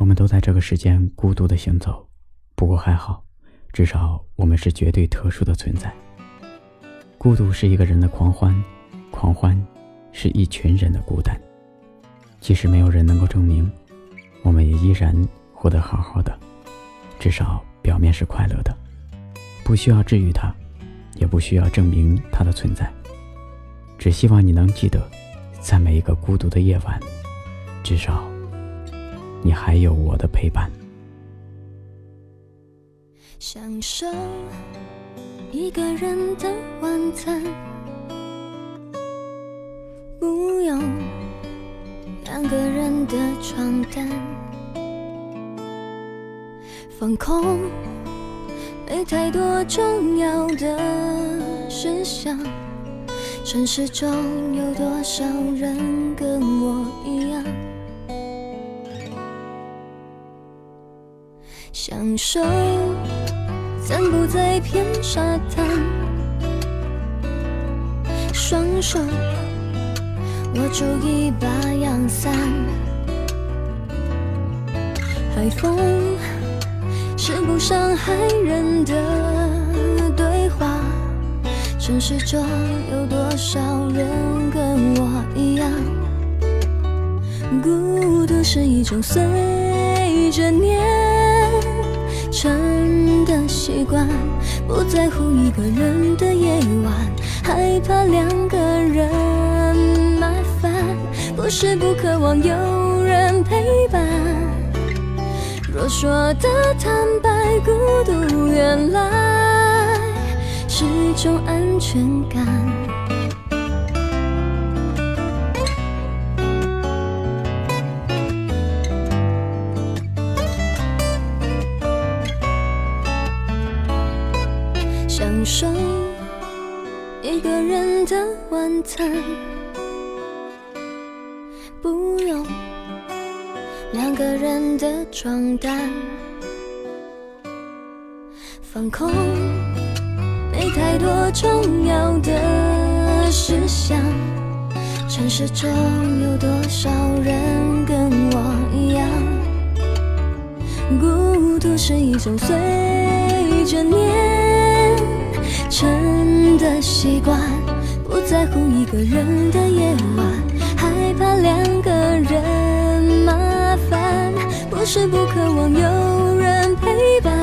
我们都在这个世间孤独的行走，不过还好，至少我们是绝对特殊的存在。孤独是一个人的狂欢，狂欢是一群人的孤单。即使没有人能够证明，我们也依然活得好好的，至少表面是快乐的。不需要治愈它，也不需要证明它的存在，只希望你能记得，在每一个孤独的夜晚，至少。你还有我的陪伴。享受一个人的晚餐，不用两个人的床单，放空，没太多重要的事项。城市中有多少人跟我一样？享受散步在片沙滩，双手握住一把阳伞，海风是不伤害人的对话。城市中有多少人跟我一样？孤独是一种随着年。习惯，不在乎一个人的夜晚，害怕两个人麻烦，不是不渴望有人陪伴。若说的坦白，孤独原来是种安全感。享受一个人的晚餐，不用两个人的床单，放空，没太多重要的事项。城市中有多少人跟我一样？孤独是一种随着年。的习惯，不在乎一个人的夜晚，害怕两个人麻烦，不是不渴望有人陪伴。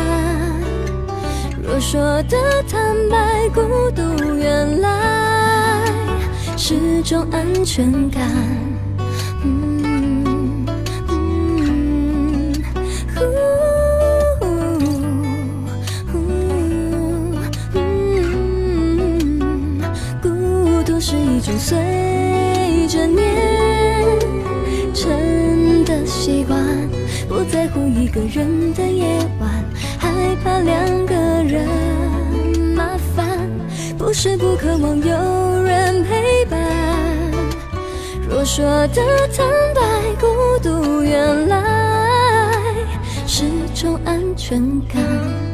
若说的坦白，孤独原来是种安全感。是一种随着年成的习惯，不在乎一个人的夜晚，害怕两个人麻烦，不是不渴望有人陪伴。若说的坦白，孤独原来是种安全感。